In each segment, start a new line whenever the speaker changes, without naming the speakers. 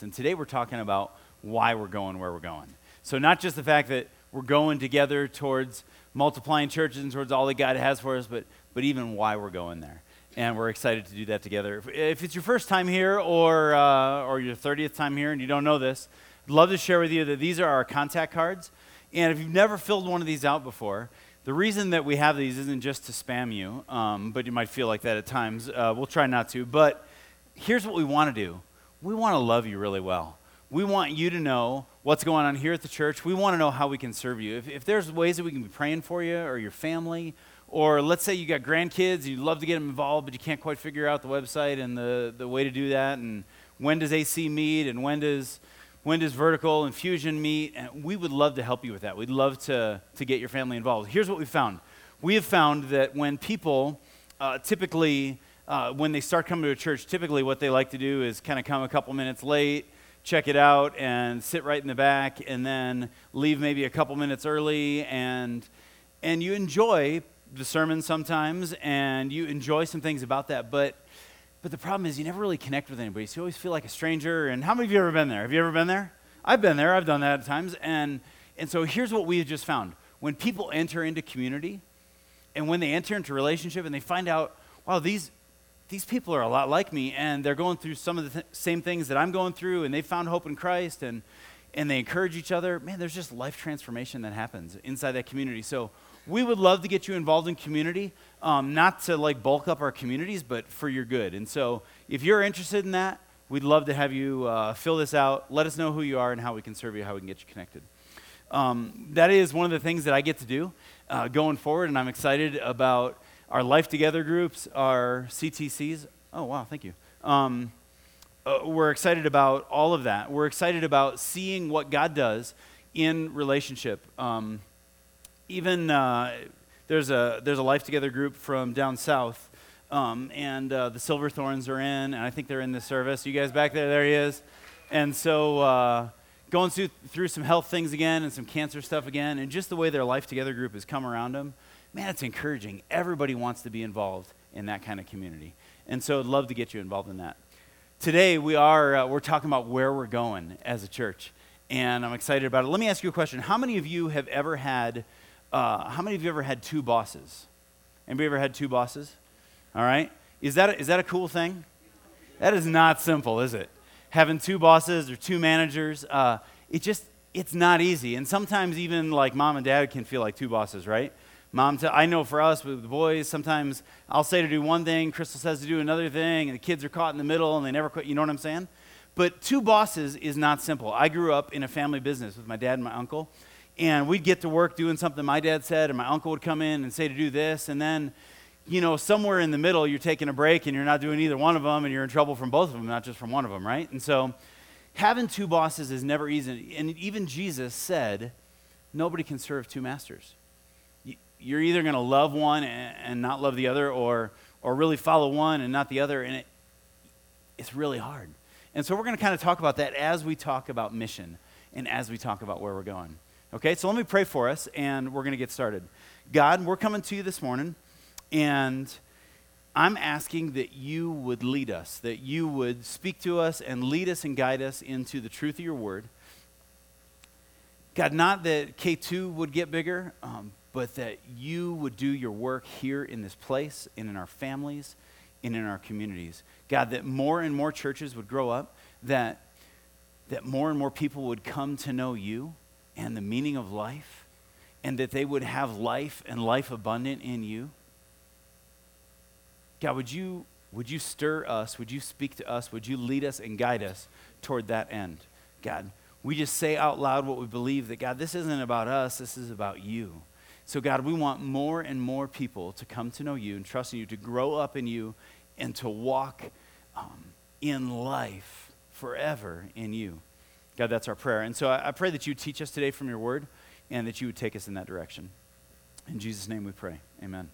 And today we're talking about why we're going where we're going. So, not just the fact that we're going together towards multiplying churches and towards all that God has for us, but, but even why we're going there. And we're excited to do that together. If, it's your first time here or, uh, or your 30th time here and you don't know this, I'd love to share with you that these are our contact cards. And if you've never filled one of these out before, the reason that we have these isn't just to spam you, um, but you might feel like that at times. Uh, we'll try not to. But here's what we want to do we want to love you really well. We want you to know what's going on here at the church. We want to know how we can serve you. If, if there's ways that we can be praying for you or your family, or let's say you got grandkids, you'd love to get them involved, but you can't quite figure out the website and the, the way to do that, and when does AC meet, and when does when does vertical and fusion meet? And we would love to help you with that. We'd love to, to get your family involved. Here's what we found we have found that when people uh, typically, uh, when they start coming to a church, typically what they like to do is kind of come a couple minutes late, check it out, and sit right in the back, and then leave maybe a couple minutes early. And, and you enjoy the sermon sometimes, and you enjoy some things about that. But but the problem is, you never really connect with anybody. So you always feel like a stranger. And how many of you have ever been there? Have you ever been there? I've been there. I've done that at times. And, and so here's what we've just found when people enter into community, and when they enter into relationship and they find out, wow, these, these people are a lot like me, and they're going through some of the th- same things that I'm going through, and they found hope in Christ, and, and they encourage each other, man, there's just life transformation that happens inside that community. So we would love to get you involved in community, um, not to like bulk up our communities, but for your good. And so if you're interested in that, we'd love to have you uh, fill this out. Let us know who you are and how we can serve you, how we can get you connected. Um, that is one of the things that I get to do uh, going forward, and I'm excited about our Life Together groups, our CTCs. Oh, wow, thank you. Um, uh, we're excited about all of that. We're excited about seeing what God does in relationship. Um, even uh, there's a there's a life together group from down south, um, and uh, the Silverthorns are in, and I think they're in the service. You guys back there? There he is. And so uh, going through through some health things again and some cancer stuff again, and just the way their life together group has come around them, man, it's encouraging. Everybody wants to be involved in that kind of community, and so I'd love to get you involved in that. Today we are uh, we're talking about where we're going as a church, and I'm excited about it. Let me ask you a question: How many of you have ever had uh, how many of you ever had two bosses? Anybody ever had two bosses? All right. Is that a, is that a cool thing? That is not simple, is it? Having two bosses or two managers, uh, it just it's not easy. And sometimes even like mom and dad can feel like two bosses, right? Mom, t- I know for us with the boys, sometimes I'll say to do one thing, Crystal says to do another thing, and the kids are caught in the middle and they never quit. You know what I'm saying? But two bosses is not simple. I grew up in a family business with my dad and my uncle, and we'd get to work doing something my dad said, and my uncle would come in and say to do this, and then, you know, somewhere in the middle, you're taking a break and you're not doing either one of them, and you're in trouble from both of them, not just from one of them, right? And so, having two bosses is never easy. And even Jesus said, nobody can serve two masters. You're either going to love one and not love the other, or, or really follow one and not the other, and it, it's really hard. And so, we're going to kind of talk about that as we talk about mission and as we talk about where we're going. Okay, so let me pray for us and we're going to get started. God, we're coming to you this morning and I'm asking that you would lead us, that you would speak to us and lead us and guide us into the truth of your word. God, not that K2 would get bigger, um, but that you would do your work here in this place and in our families and in our communities. God, that more and more churches would grow up, that, that more and more people would come to know you and the meaning of life, and that they would have life and life abundant in you. God, would you, would you stir us? Would you speak to us? Would you lead us and guide us toward that end? God, we just say out loud what we believe that, God, this isn't about us, this is about you. So, God, we want more and more people to come to know you and trust in you, to grow up in you, and to walk um, in life forever in you. God, that's our prayer. And so I, I pray that you teach us today from your word and that you would take us in that direction. In Jesus' name we pray. Amen.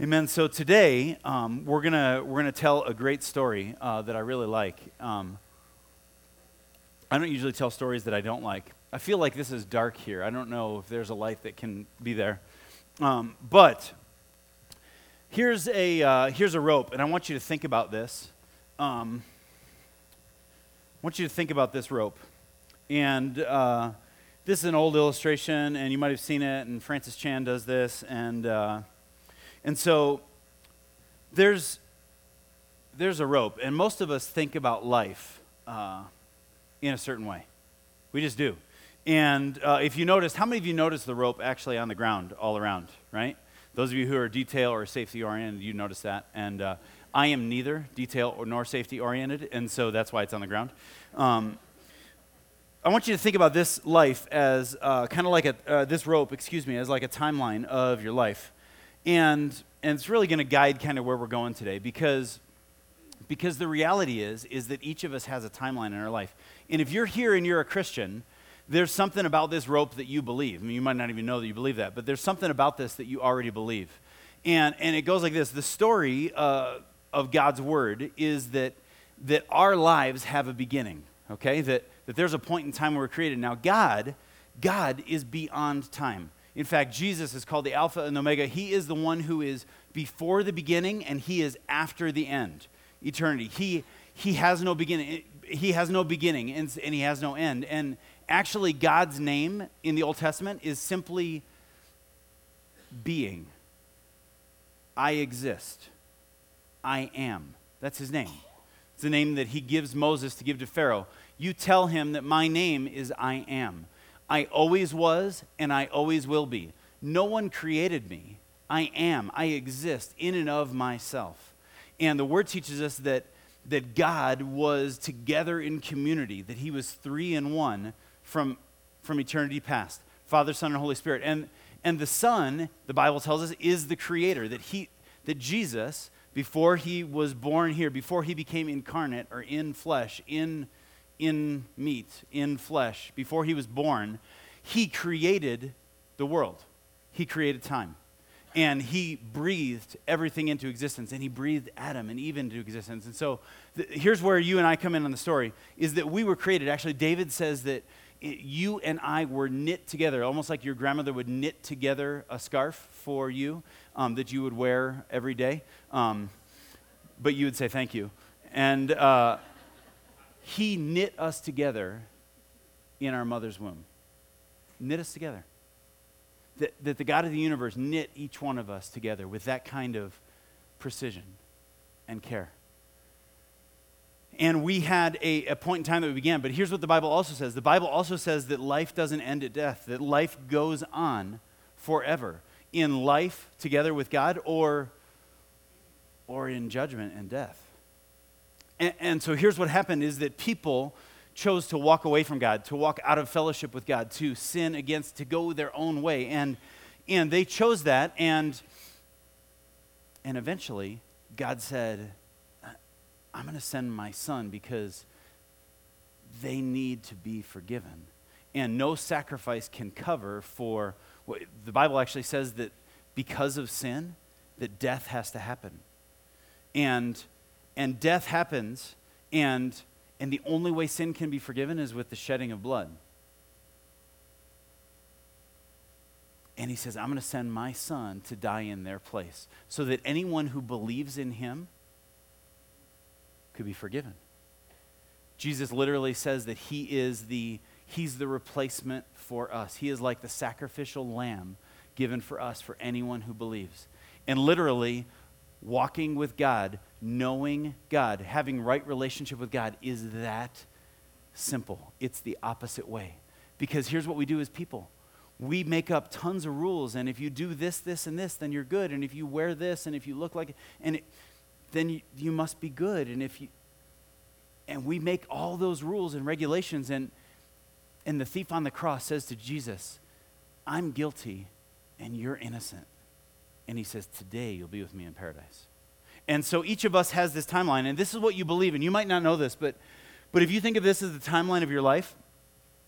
Amen. So today um, we're gonna we're gonna tell a great story uh, that I really like. Um, I don't usually tell stories that I don't like. I feel like this is dark here. I don't know if there's a light that can be there, um, but here's a uh, here's a rope, and I want you to think about this. Um, want you to think about this rope. And uh, this is an old illustration, and you might have seen it, and Francis Chan does this. And, uh, and so there's, there's a rope, and most of us think about life uh, in a certain way. We just do. And uh, if you noticed, how many of you noticed the rope actually on the ground all around, right? Those of you who are detail or safety oriented, you notice that. And uh, I am neither detail or nor safety oriented, and so that's why it's on the ground. Um, I want you to think about this life as uh, kind of like a, uh, this rope, excuse me, as like a timeline of your life. And, and it's really going to guide kind of where we're going today because, because the reality is, is that each of us has a timeline in our life. And if you're here and you're a Christian, there's something about this rope that you believe. I mean, you might not even know that you believe that, but there's something about this that you already believe. And, and it goes like this the story uh, of God's word is that, that our lives have a beginning, okay? That, that there's a point in time where we're created. Now, God, God is beyond time. In fact, Jesus is called the Alpha and Omega. He is the one who is before the beginning and he is after the end, eternity. He, he has no beginning. He has no beginning and, and he has no end. And actually, God's name in the Old Testament is simply being. I exist. I am. That's his name. It's the name that he gives Moses to give to Pharaoh. You tell him that my name is I am. I always was and I always will be. No one created me. I am. I exist in and of myself. And the word teaches us that, that God was together in community, that he was three in one from, from eternity past Father, Son, and Holy Spirit. And, and the Son, the Bible tells us, is the creator, that, he, that Jesus, before he was born here, before he became incarnate or in flesh, in, in meat, in flesh, before he was born, he created the world. He created time. And he breathed everything into existence. And he breathed Adam and Eve into existence. And so th- here's where you and I come in on the story is that we were created. Actually, David says that you and I were knit together, almost like your grandmother would knit together a scarf for you um, that you would wear every day. Um, but you would say thank you. And uh, he knit us together in our mother's womb. Knit us together. That, that the God of the universe knit each one of us together with that kind of precision and care. And we had a, a, point in time that we began. But here's what the Bible also says the Bible also says that life doesn't end at death, that life goes on forever in life together with God or, or in judgment and death. And, and so here's what happened is that people chose to walk away from God, to walk out of fellowship with God, to sin against, to go their own way. And, and they chose that, and, and eventually God said, I'm going to send my son because they need to be forgiven. And no sacrifice can cover for what the Bible actually says that because of sin, that death has to happen. And and death happens and and the only way sin can be forgiven is with the shedding of blood. And he says, I'm going to send my son to die in their place so that anyone who believes in him could be forgiven. Jesus literally says that he is the he's the replacement for us. He is like the sacrificial lamb given for us for anyone who believes. And literally walking with God, knowing God, having right relationship with God is that simple. It's the opposite way. Because here's what we do as people. We make up tons of rules, and if you do this, this, and this, then you're good. And if you wear this, and if you look like, it and it, then you, you must be good. And if you, and we make all those rules and regulations, and, and the thief on the cross says to Jesus, I'm guilty and you're innocent. And he says, Today you'll be with me in paradise. And so each of us has this timeline, and this is what you believe, and you might not know this, but, but if you think of this as the timeline of your life,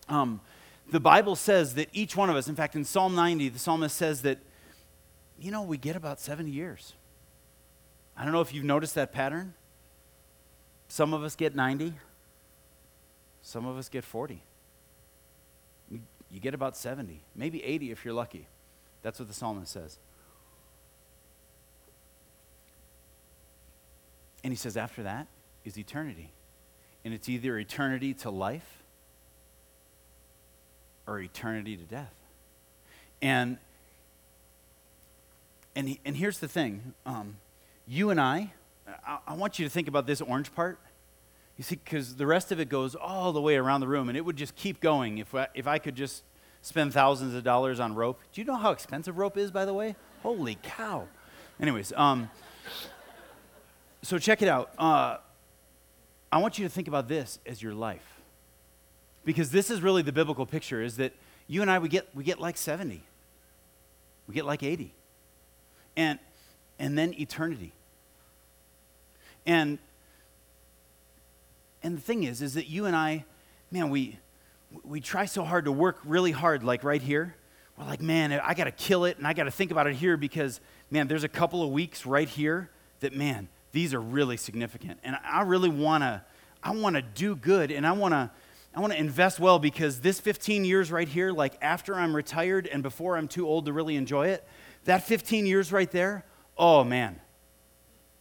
um, the Bible says that each one of us, in fact, in Psalm 90, the psalmist says that, you know, we get about 70 years. I don't know if you've noticed that pattern. Some of us get 90, some of us get 40. You get about 70, maybe 80 if you're lucky. That's what the psalmist says. And he says, after that is eternity. and it's either eternity to life or eternity to death. And and and here's the thing, um, you and I, I, want you to think about this orange part. You see, because the rest of it goes all the way around the room, and it would just keep going if I, if I could just spend thousands of dollars on rope. Do you know how expensive rope is, by the way? Holy cow! Anyways, um, so check it out. Uh, I want you to think about this as your life. Because this is really the biblical picture is that you and I, we get, we get like 70. We get like 80. And, and then eternity. And, and the thing is, is that you and I, man, we, we try so hard to work really hard, like right here. We're like, man, I got to kill it and I got to think about it here because, man, there's a couple of weeks right here that, man, these are really significant. And I really want to I want to do good and I want to I want to invest well because this 15 years right here like after I'm retired and before I'm too old to really enjoy it, that 15 years right there, oh man.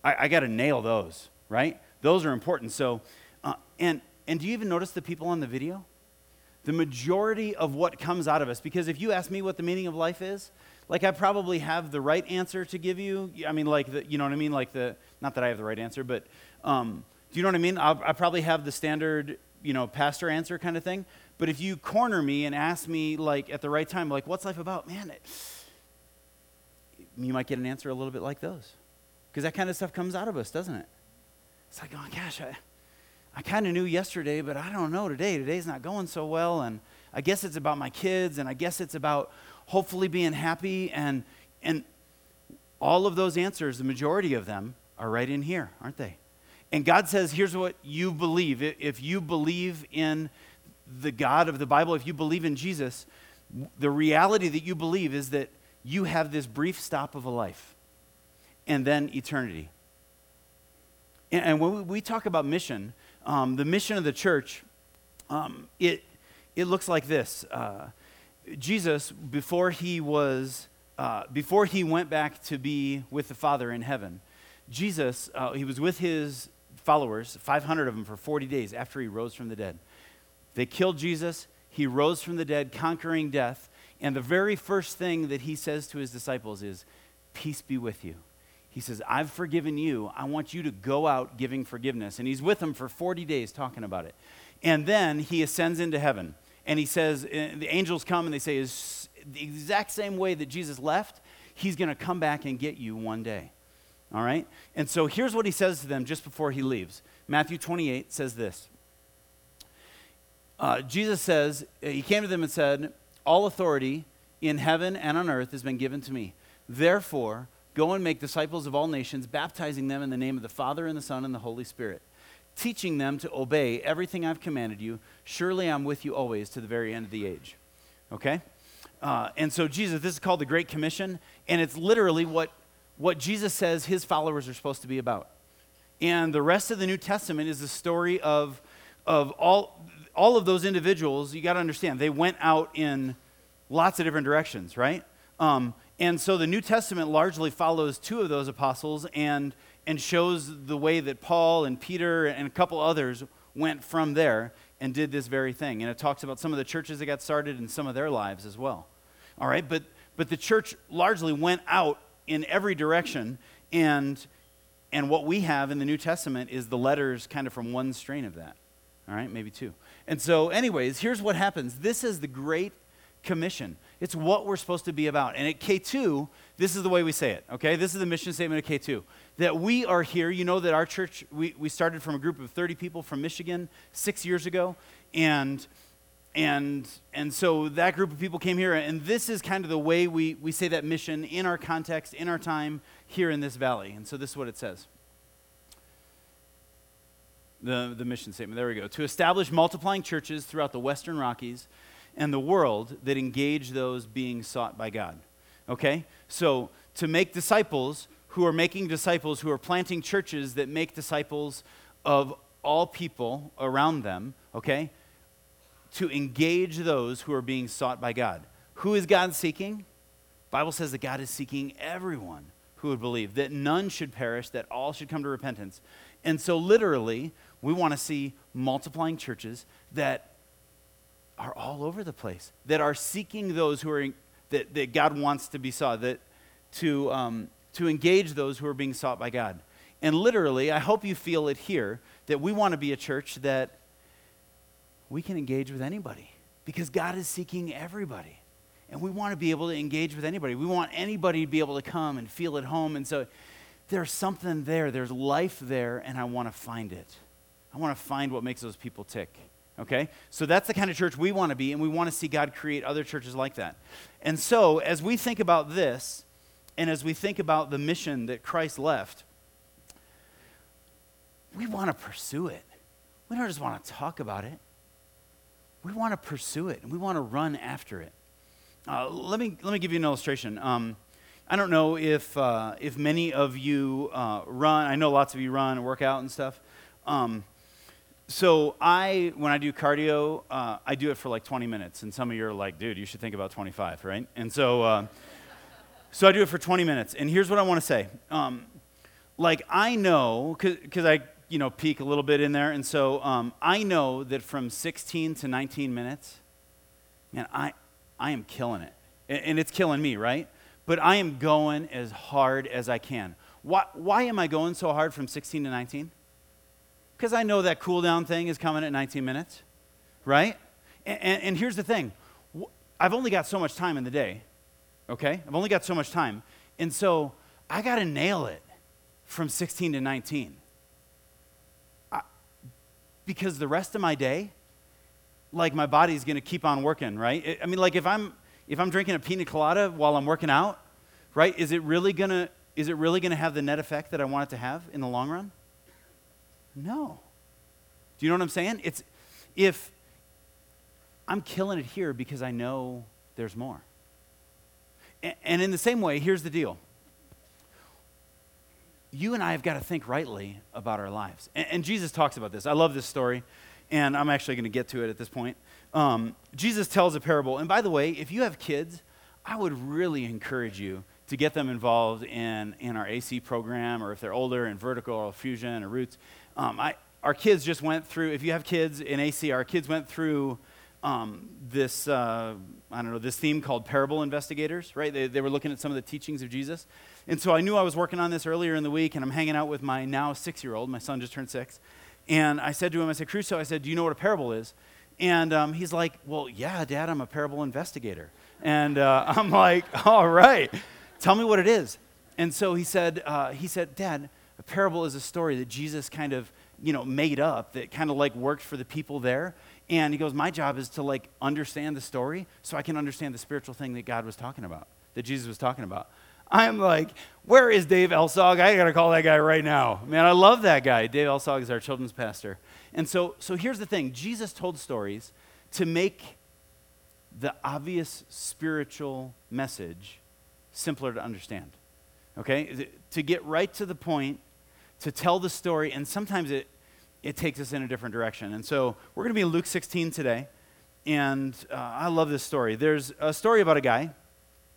I, I got to nail those, right? Those are important. So uh, and and do you even notice the people on the video? The majority of what comes out of us because if you ask me what the meaning of life is, like I probably have the right answer to give you. I mean, like the, you know what I mean? Like the, not that I have the right answer, but um, do you know what I mean? I'll, I probably have the standard, you know, pastor answer kind of thing. But if you corner me and ask me, like at the right time, like, what's life about? Man, it, you might get an answer a little bit like those, because that kind of stuff comes out of us, doesn't it? It's like, oh gosh, I, I kind of knew yesterday, but I don't know today. Today's not going so well, and I guess it's about my kids, and I guess it's about hopefully being happy. And, and all of those answers, the majority of them, are right in here, aren't they? And God says, here's what you believe. If you believe in the God of the Bible, if you believe in Jesus, the reality that you believe is that you have this brief stop of a life and then eternity. And, when we talk about mission, um, the mission of the church, um, it, it looks like this. Uh, Jesus, before he was, uh, before he went back to be with the Father in heaven, Jesus, uh, he was with his followers, 500 of them, for 40 days after he rose from the dead. They killed Jesus. He rose from the dead, conquering death. And the very first thing that he says to his disciples is, Peace be with you. He says, I've forgiven you. I want you to go out giving forgiveness. And he's with them for 40 days talking about it. And then he ascends into heaven and he says, uh, the angels come and they say, is the exact same way that Jesus left, he's going to come back and get you one day. All right? And so here's what he says to them just before he leaves. Matthew 28 says this. Uh, Jesus says, uh, He came to them and said, All authority in heaven and on earth has been given to me. Therefore, go and make disciples of all nations, baptizing them in the name of the Father and the Son and the Holy Spirit teaching them to obey everything I've commanded you. Surely I'm with you always to the very end of the age. Okay? Uh, and so, Jesus, this is called the Great Commission, and it's literally what, what Jesus says his followers are supposed to be about. And the rest of the New Testament is the story of, of all, all of those individuals. You got to understand, they went out in lots of different directions, right? Um, and so the New Testament largely follows two of those apostles and and shows the way that Paul and Peter and a couple others went from there and did this very thing. And it talks about some of the churches that got started and some of their lives as well. All right, but, but the church largely went out in every direction, and, and what we have in the New Testament is the letters kind of from one strain of that. All right, maybe two. And so, anyways, here's what happens this is the Great Commission. It's what we're supposed to be about. And at K2, this is the way we say it, okay? This is the mission statement of K2 that we are here. You know that our church, we, we started from a group of 30 people from Michigan six years ago. And, and, and so that group of people came here. And this is kind of the way we, we say that mission in our context, in our time here in this valley. And so this is what it says. The, the mission statement. There we go. To establish multiplying churches throughout the Western Rockies and the world that engage those being sought by God. Okay? So to make disciples who are making disciples, who are planting churches that make disciples of all people around them, okay? To engage those who are being sought by God. Who is God seeking? Bible says that God is seeking everyone who would believe, that none should perish, that all should come to repentance. And so literally, We want to see multiplying churches that are all over the place, that are seeking those who are, in, that, that God wants to be sought, that to, um, to engage those who are being sought by God. And literally, I hope you feel it here that we want to be a church that we can engage with anybody because God is seeking everybody. And we want to be able to engage with anybody. We want anybody to be able to come and feel at home. And so there's something there, there's life there, and I want to find it. I want to find what makes those people tick. Okay? So that's the kind of church we want to be, and we want to see God create other churches like that. And so as we think about this, and as we think about the mission that Christ left, we want to pursue it. We don't just want to talk about it. We want to pursue it, and we want to run after it. Uh, let, me, let me give you an illustration. Um, I don't know if, uh, if many of you uh, run. I know lots of you run and work out and stuff. Um, so I, when I do cardio, uh, I do it for like 20 minutes, and some of you are like, "Dude, you should think about 25, right?" And so, uh, so I do it for 20 minutes. And here's what I want to say: um, like I know, because I, you know, peek a little bit in there, and so um, I know that from 16 to 19 minutes, man, I, I am killing it, and, and it's killing me, right? But I am going as hard as I can. Why, why am I going so hard from 16 to 19? Because I know that cool down thing is coming at 19 minutes, right? And, and, and here's the thing I've only got so much time in the day, okay? I've only got so much time. And so I got to nail it from 16 to 19. I, because the rest of my day, like my body's going to keep on working, right? I mean, like if I'm if I'm drinking a pina colada while I'm working out, right? Is it really going to is it really going to have the net effect that I want it to have in the long run? No. Do you know what I'm saying? It's if I'm killing it here because I know there's more. And, in the same way, here's the deal. You and I have got to think rightly about our lives. And, and Jesus talks about this. I love this story, and I'm actually going to get to it at this point. Um, Jesus tells a parable. And by the way, if you have kids, I would really encourage you to get them involved in, in our AC program, or if they're older, in vertical or fusion or roots. Um, I, our kids just went through, if you have kids in AC, our kids went through um, this, uh, I don't know, this theme called Parable Investigators, right? They, they were looking at some of the teachings of Jesus. And so I knew I was working on this earlier in the week, and I'm hanging out with my now six year old. My son just turned six. And I said to him, I said, Crusoe, I said, do you know what a parable is? And um, he's like, well, yeah, Dad, I'm a parable investigator. And uh, I'm like, all right, tell me what it is. And so he said, uh, he said, Dad, parable is a story that Jesus kind of, you know, made up that kind of like worked for the people there. And he goes, My job is to like understand the story so I can understand the spiritual thing that God was talking about, that Jesus was talking about. I'm like, where is Dave Elsog? I gotta call that guy right now. Man, I love that guy. Dave Elsog is our children's pastor. And so, so here's the thing Jesus told stories to make the obvious spiritual message simpler to understand. Okay? To get right to the point to tell the story, and sometimes it, it takes us in a different direction. And so we're going to be in Luke 16 today, and uh, I love this story. There's a story about a guy,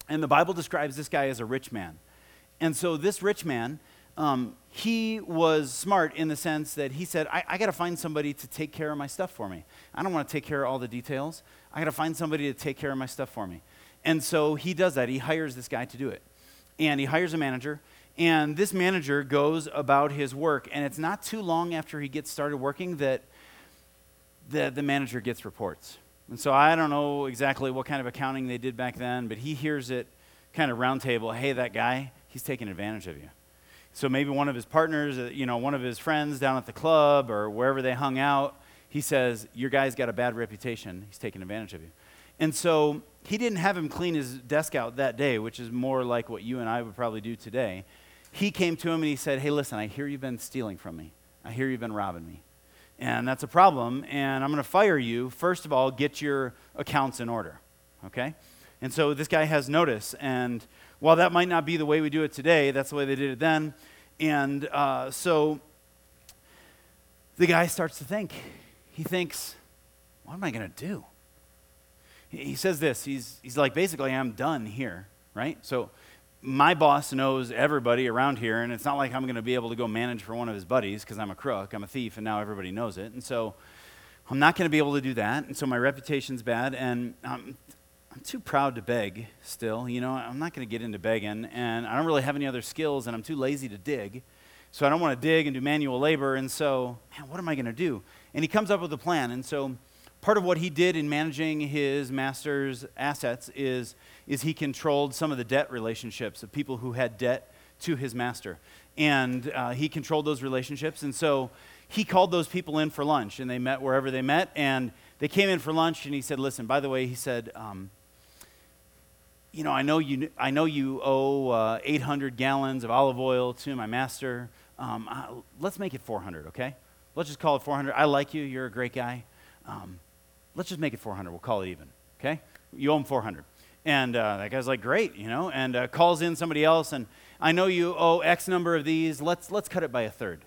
and the Bible describes this guy as a rich man. And so this rich man, um, he was smart in the sense that he said, I, I got to find somebody to take care of my stuff for me. I don't want to take care of all the details. I got to find somebody to take care of my stuff for me. And so he does that. He hires this guy to do it. And he hires a manager, and this manager goes about his work, and it's not too long after he gets started working that the, the manager gets reports. And so I don't know exactly what kind of accounting they did back then, but he hears it kind of roundtable hey, that guy, he's taking advantage of you. So maybe one of his partners, uh, you know, one of his friends down at the club or wherever they hung out, he says, Your guy's got a bad reputation. He's taking advantage of you. And so he didn't have him clean his desk out that day, which is more like what you and I would probably do today he came to him and he said, Hey, listen, I hear you've been stealing from me. I hear you've been robbing me. And that's a problem, and I'm going to fire you. First of all, get your accounts in order. Okay? And so this guy has notice. And while that might not be the way we do it today, that's the way they did it then. And uh, so the guy starts to think. He thinks, What am I going to do? He says this. He's, he's like, basically, I'm done here, right? So my boss knows everybody around here, and it's not like I'm going to be able to go manage for one of his buddies because I'm a crook, I'm a thief, and now everybody knows it. And so I'm not going to be able to do that. And so my reputation's bad, and um, I'm too proud to beg still. You know, I'm not going to get into begging, and I don't really have any other skills, and I'm too lazy to dig. So I don't want to dig and do manual labor. And so, man, what am I going to do? And he comes up with a plan. And so part of what he did in managing his master's assets is, is he controlled some of the debt relationships of people who had debt to his master. And uh, he controlled those relationships. And so he called those people in for lunch, and they met wherever they met. And they came in for lunch, and he said, Listen, by the way, he said, um, you know, I know you, I know you owe uh, 800 gallons of olive oil to my master. Um, let's make it 400, okay? Let's just call it 400. I like you. You're a great guy. Um, let's just make it 400. We'll call it even, okay? You owe him 400. And uh, that guy's like, great, you know, and uh, calls in somebody else, and I know you owe X number of these. Let's, let's cut it by a third.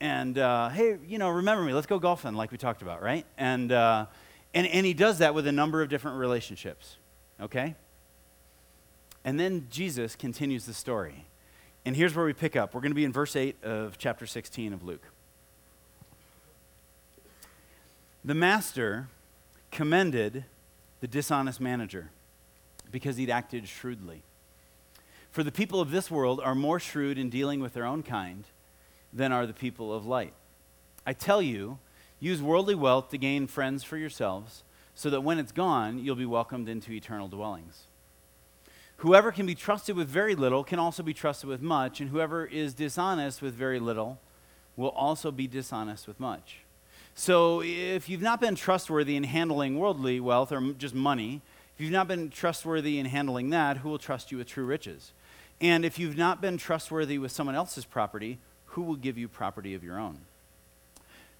And uh, hey, you know, remember me. Let's go golfing like we talked about, right? And, uh, and, and he does that with a number of different relationships, okay? And then Jesus continues the story. And here's where we pick up. We're going to be in verse 8 of chapter 16 of Luke. The master commended the dishonest manager because he'd acted shrewdly. For the people of this world are more shrewd in dealing with their own kind than are the people of light. I tell you, use worldly wealth to gain friends for yourselves, so that when it's gone, you'll be welcomed into eternal dwellings. Whoever can be trusted with very little can also be trusted with much, and whoever is dishonest with very little will also be dishonest with much. So if you've not been trustworthy in handling worldly wealth or just money, if you've not been trustworthy in handling that, who will trust you with true riches? And if you've not been trustworthy with someone else's property, who will give you property of your own?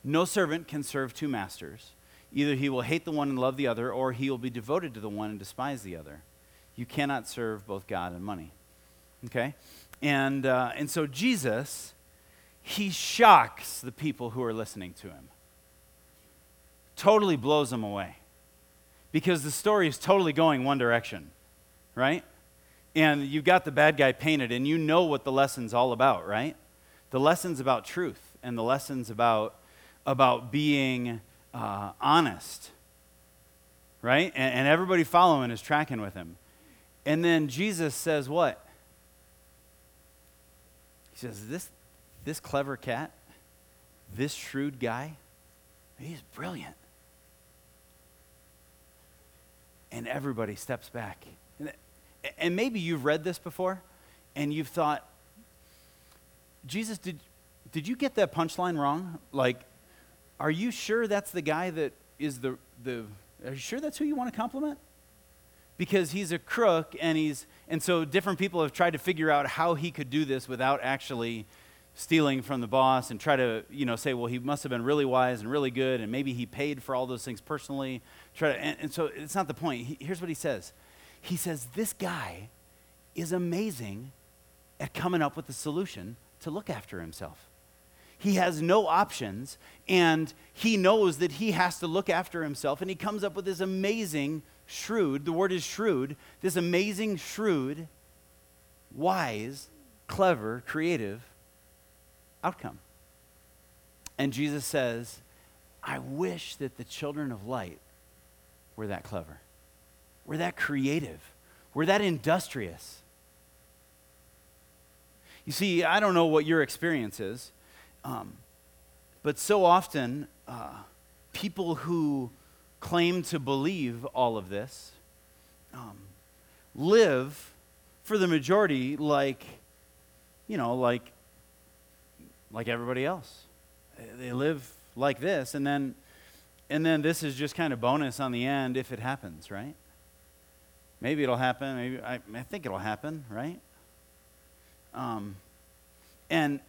No servant can serve two masters. Either he will hate the one and love the other, or he will be devoted to the one and despise the other. You cannot serve both God and money. Okay? And, uh, and so Jesus, he shocks the people who are listening to him totally blows them away because the story is totally going one direction, right? And you've got the bad guy painted, and you know what the lesson's all about, right? The lesson's about truth, and the lesson's about, about being uh, honest, right? And, and everybody following is tracking with him. And then Jesus says, What? He says, This, this clever cat, this shrewd guy, he's brilliant. And everybody steps back. And, and maybe you've read this before and you've thought, Jesus, did, did you get that punchline wrong? Like, are you sure that's the guy that is the, the are you sure that's who you want to compliment? Because he's a crook and he's, and so different people have tried to figure out how he could do this without actually stealing from the boss and try to, you know, say, well, he must have been really wise and really good, and maybe he paid for all those things personally. Try to, and, and so it's not the point. He, here's what he says. He says, this guy is amazing at coming up with a solution to look after himself. He has no options, and he knows that he has to look after himself, and he comes up with this amazing, shrewd, the word is shrewd, this amazing, shrewd, wise, clever, creative outcome. And Jesus says, I wish that the children of light were that clever, were that creative, were that industrious. You see, I don't know what your experience is, um, but so often uh, people who claim to believe all of this um, live for the majority like, you know, like like everybody else. They live like this, and then, and then this is just kind of bonus on the end if it happens, right? Maybe it'll happen. Maybe I, I think it'll happen, right? Um, and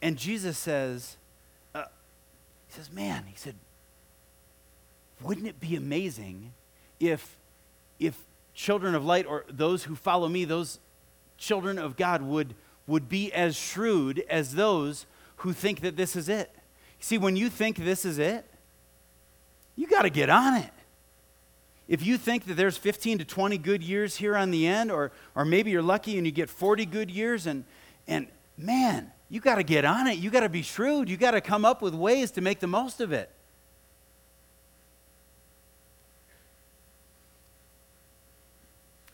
and Jesus says, uh, he says, man, he said, wouldn't it be amazing if if children of light or those who follow me, those children of God would would be as shrewd as those who think that this is it. See, when you think this is it, you got to get on it. if you think that there's 15 to 20 good years here on the end, or, or maybe you're lucky and you get 40 good years, and, and man, you got to get on it. You got to be shrewd. You got to come up with ways to make the most of it.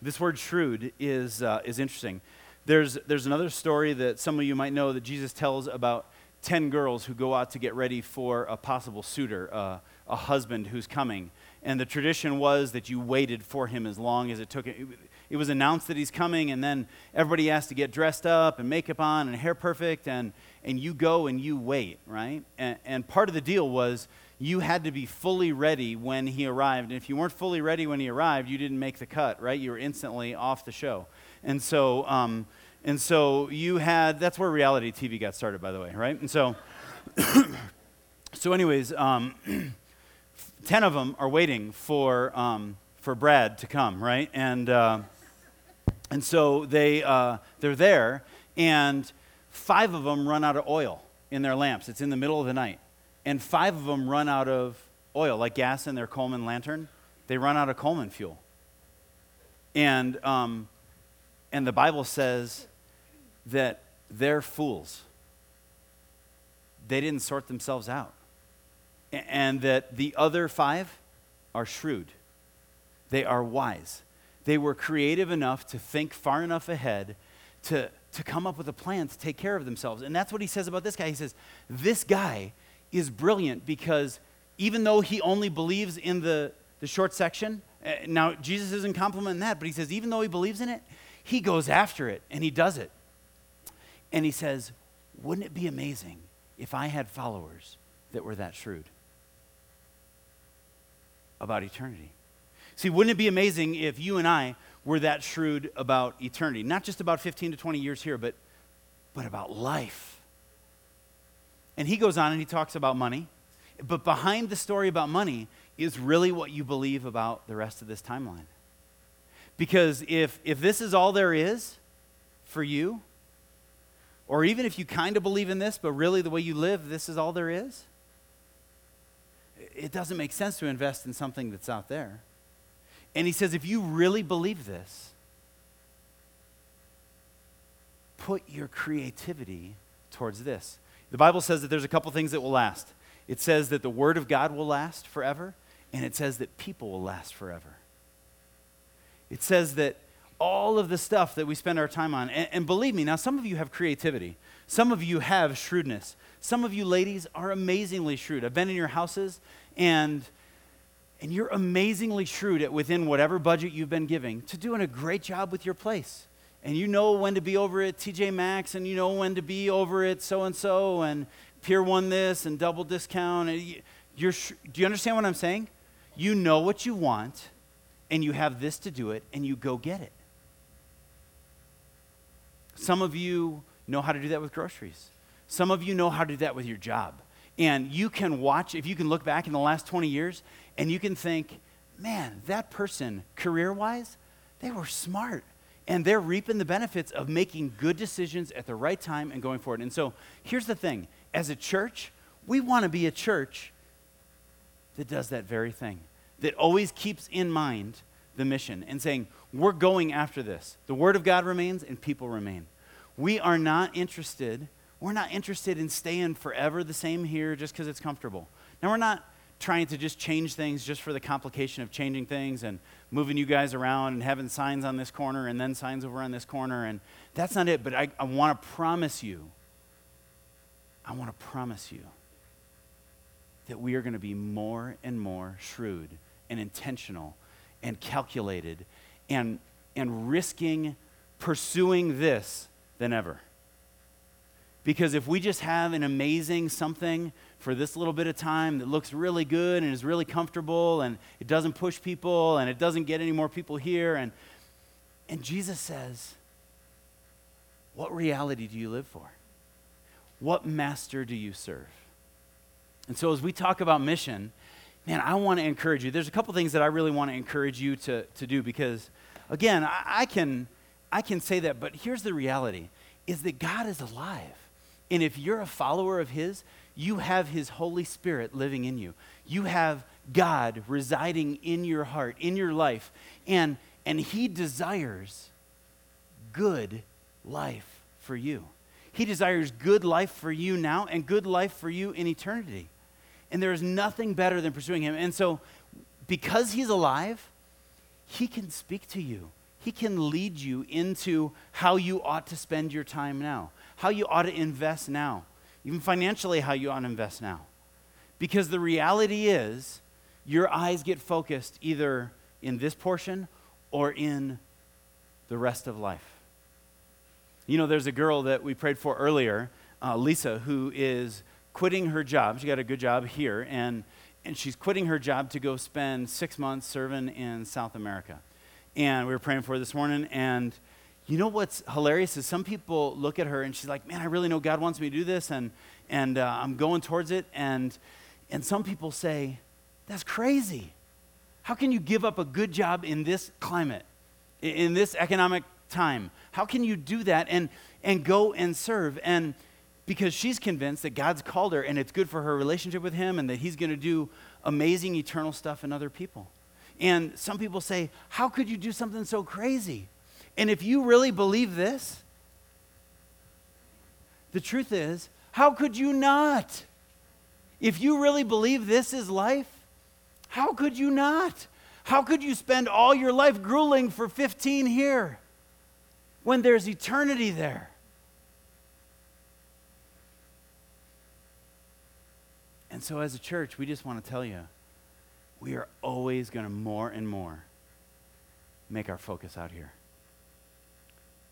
This word shrewd is, uh, is interesting. There's, there's another story that some of you might know that Jesus tells about 10 girls who go out to get ready for a possible suitor, uh, a husband who's coming. And the tradition was that you waited for him as long as it took. It, it was announced that he's coming, and then everybody has to get dressed up and makeup on and hair perfect, and, and you go and you wait, right? And, and part of the deal was you had to be fully ready when he arrived. And if you weren't fully ready when he arrived, you didn't make the cut, right? You were instantly off the show. And so, um, and so you had, that's where reality TV got started, by the way, right? And so, so anyways, um, 10 of them are waiting for, um, for Brad to come, right? And, uh, and so they, uh, they're there, and five of them run out of oil in their lamps. It's in the middle of the night and five of them run out of oil, like gas in their Coleman lantern. They run out of Coleman fuel. And, um, and the Bible says that they're fools. They didn't sort themselves out. And that the other five are shrewd. They are wise. They were creative enough to think far enough ahead to, to come up with a plan to take care of themselves. And that's what he says about this guy. He says, This guy is brilliant because even though he only believes in the, the short section, uh, now Jesus isn't complimenting that, but he says even though he believes in it, he goes after it and he does it. And he says, wouldn't it be amazing if I had followers that were that shrewd about eternity? See, wouldn't it be amazing if you and I were that shrewd about eternity? Not just about 15 to 20 years here, but, but about life and he goes on and he talks about money. But behind the story about money is really what you believe about the rest of this timeline. Because if, if this is all there is for you, or even if you kind of believe in this, but really the way you live, this is all there is, it doesn't make sense to invest in something that's out there. And he says, if you really believe this, put your creativity towards this. The Bible says that there's a couple things that will last. It says that the Word of God will last forever, and it says that people will last forever. It says that all of the stuff that we spend our time on, and, and, believe me, now some of you have creativity, some of you have shrewdness. Some of you ladies are amazingly shrewd. I've been in your houses, and and you're amazingly shrewd at within whatever budget you've been giving to doing a great job with your place and you know when to be over at TJ Maxx, and you know when to be over at so and so, and Pier One this and double discount. And you're, do you understand what I'm saying? You know what you want, and you have this to do it, and you go get it. Some of you know how to do that with groceries. Some of you know how to do that with your job. And you can watch, if you can look back in the last 20 years, and you can think, man, that person, career wise, they were smart and they're reaping the benefits of making good decisions at the right time and going forward. And so here's the thing as a church, we want to be a church that does that very thing, that always keeps in mind the mission and saying, we're going after this. The Word of God remains and people remain. We are not interested, we're not interested in staying forever the same here just because it's comfortable. Now, we're not trying to just change things just for the complication of changing things and moving you guys around and having signs on this corner and then signs over on this corner. And that's not it. But I, I want to promise you, I want to promise you that we are going to be more and more shrewd and intentional and calculated and, and risking pursuing this than ever. Because if we just have an amazing something for this little bit of time that looks really good and is really comfortable and it doesn't push people and it doesn't get any more people here. And, and Jesus says, What reality do you live for? What master do you serve? And so as we talk about mission, man, I want to encourage you. There's a couple things that I really want to encourage you to, to do because, again, I, I, can, I can say that, but here's the reality is that God is alive. And if you're a follower of His, you have His Holy Spirit living in you. You have God residing in your heart, in your life, and, and He desires good life for you. He desires good life for you now and good life for you in eternity. And there is nothing better than pursuing Him. And so, because He's alive, He can speak to you. He can lead you into how you ought to spend your time now, how you ought to invest now, even financially, how you ought to invest now. Because the reality is, your eyes get focused either in this portion or in the rest of life. You know, there's a girl that we prayed for earlier, uh, Lisa, who is quitting her job. She got a good job here, and, and she's quitting her job to go spend six months serving in South America. And we were praying for her this morning, and you know what's hilarious is some people look at her and she's like, man, I really know God wants me to do this, and, and uh, I'm going towards it. And, and some people say, that's crazy. How can you give up a good job in this climate, in this economic time? How can you do that and, and go and serve? And because she's convinced that God's called her and it's good for her relationship with Him and that He's going to do amazing eternal stuff in other people. And some people say, How could you do something so crazy? And if you really believe this, the truth is, how could you not? If you really believe this is life, how could you not? How could you spend all your life grueling for 15 here when there's eternity there? And so, as a church, we just want to tell you we are always going to more and more make our focus out here.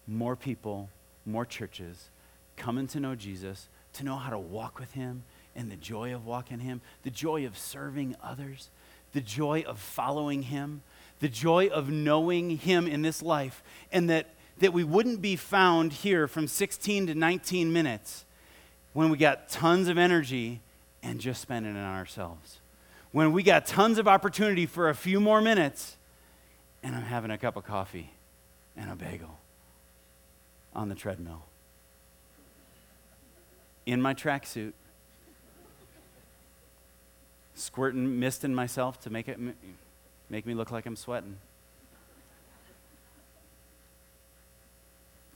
More people, more churches coming to know Jesus, to know how to walk with Him and the joy of walking Him, the joy of serving others, the joy of following Him, the joy of knowing Him in this life, and that, that we wouldn't be found here from 16 to 19 minutes when we got tons of energy and just spending it on ourselves. When we got tons of opportunity for a few more minutes and I'm having a cup of coffee and a bagel on the treadmill. In my tracksuit, squirting mist in myself to make it make me look like I'm sweating.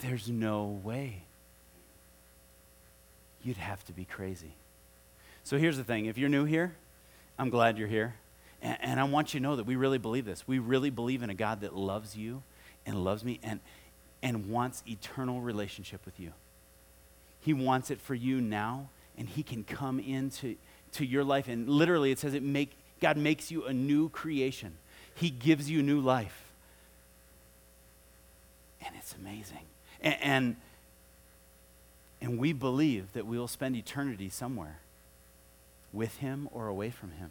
There's no way. You'd have to be crazy. So here's the thing if you're new here, I'm glad you're here. And, and, I want you to know that we really believe this. We really believe in a God that loves you and loves me and, and wants eternal relationship with you. He wants it for you now, and He can come into to your life. And literally, it says it make, God makes you a new creation, He gives you new life. And it's amazing. And, and, and we believe that we will spend eternity somewhere with Him or away from Him.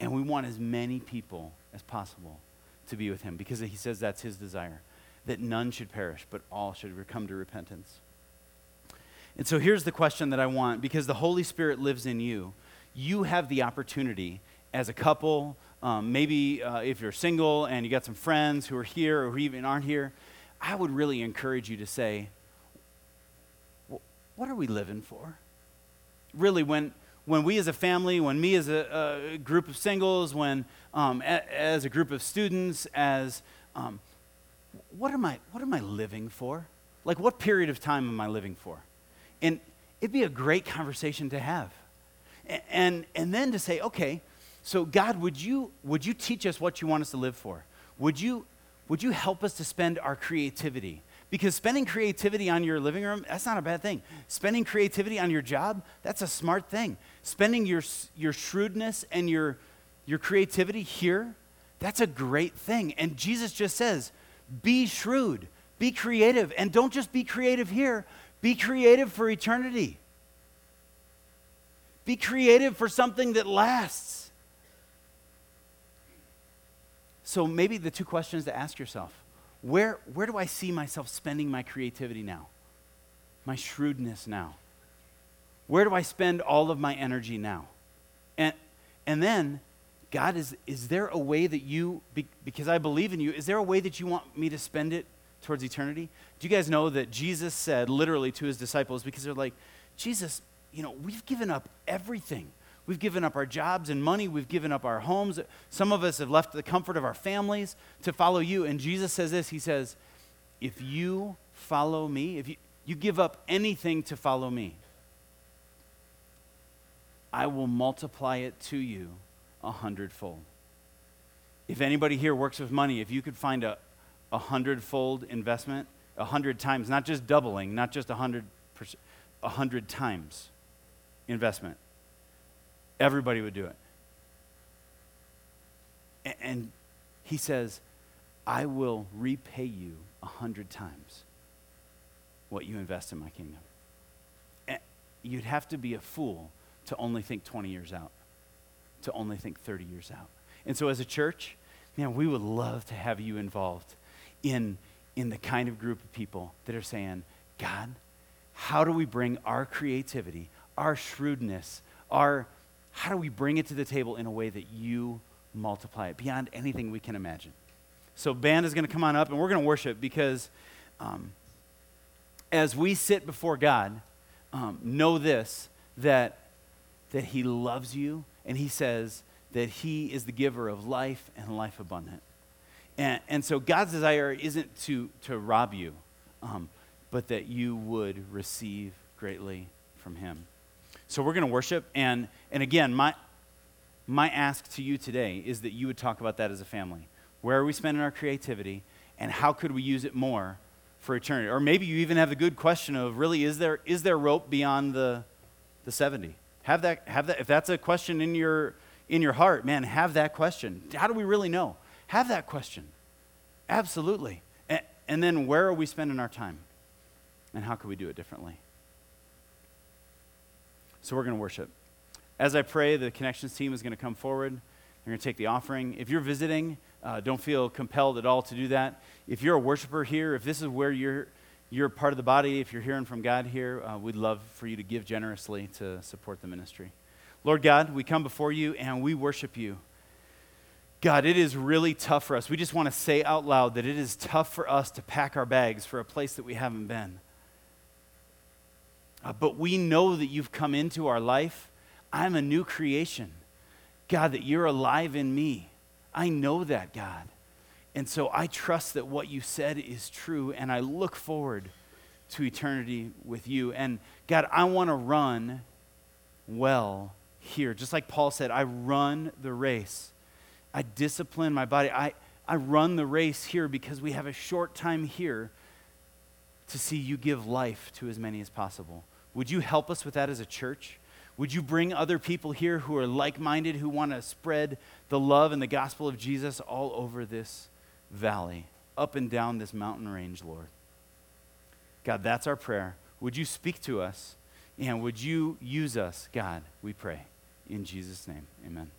And we want as many people as possible to be with Him because He says that's His desire that none should perish, but all should come to repentance. And so here's the question that I want because the Holy Spirit lives in you. You have the opportunity as a couple, um, maybe uh, if you're single and you got some friends who are here or who even aren't here, I would really encourage you to say, What are we living for? Really, when, when we as a family, when me as a, a group of singles, when um, a, as a group of students, as um, what am I what am I living for? Like what period of time am I living for? And it'd be a great conversation to have. And and, and then to say, okay, so God, would you would you teach us what you want us to live for? Would you would you help us to spend our creativity? Because spending creativity on your living room, that's not a bad thing. Spending creativity on your job, that's a smart thing. Spending your, your shrewdness and your, your creativity here, that's a great thing. And Jesus just says, be shrewd, be creative, and don't just be creative here, be creative for eternity. Be creative for something that lasts. So, maybe the two questions to ask yourself where, where do I see myself spending my creativity now? My shrewdness now? Where do I spend all of my energy now? And, and then, God, is, is there a way that you, because I believe in you, is there a way that you want me to spend it towards eternity? Do you guys know that Jesus said literally to his disciples, because they're like, Jesus, you know, we've given up everything. We've given up our jobs and money. We've given up our homes. Some of us have left the comfort of our families to follow you. And Jesus says this He says, If you follow me, if you, you give up anything to follow me, I will multiply it to you a hundredfold. If anybody here works with money, if you could find a, a hundredfold investment, a hundred times, not just doubling, not just a hundred, a hundred times investment, everybody would do it. And, he says, I will repay you a hundred times what you invest in my kingdom. And you'd have to be a fool to only think 20 years out, to only think 30 years out. And so, as a church, man, we would love to have you involved in, in the kind of group of people that are saying, God, how do we bring our creativity, our shrewdness, our how do we bring it to the table in a way that you multiply it beyond anything we can imagine? So, band is going to come on up and we're going to worship because um, as we sit before God, um, know this that that He loves you, and He says that He is the giver of life and life abundant. And, and so God's desire isn't to, to rob you, um, but that you would receive greatly from Him. So we're going to worship, and, and again, my, my ask to you today is that you would talk about that as a family. Where are we spending our creativity, and how could we use it more for eternity? Or maybe you even have the good question of really, is there, is there rope beyond the, the 70? Have that, have that, if that's a question in your, in your heart, man, have that question. How do we really know? Have that question. Absolutely. And, and then where are we spending our time? And how can we do it differently? So we're going to worship. As I pray, the connections team is going to come forward. They're going to take the offering. If you're visiting, uh, don't feel compelled at all to do that. If you're a worshiper here, if this is where you're you're part of the body, if you're hearing from God here, uh, we'd love for you to give generously to support the ministry. Lord God, we come before you and we worship you. God, it is really tough for us. We just want to say out loud that it is tough for us to pack our bags for a place that we haven't been. Uh, but we know that you've come into our life. I'm a new creation. God, that you're alive in me. I know that, God. And so I trust that what you said is true, and I look forward to eternity with you. And God, I want to run well here. Just like Paul said, I run the race. I discipline my body. I, I run the race here because we have a short time here to see you give life to as many as possible. Would you help us with that as a church? Would you bring other people here who are like minded, who want to spread the love and the gospel of Jesus all over this valley, up and down this mountain range, Lord. God, that's our prayer. Would you speak to us? And would you use us, God, we pray. In Jesus' name, amen.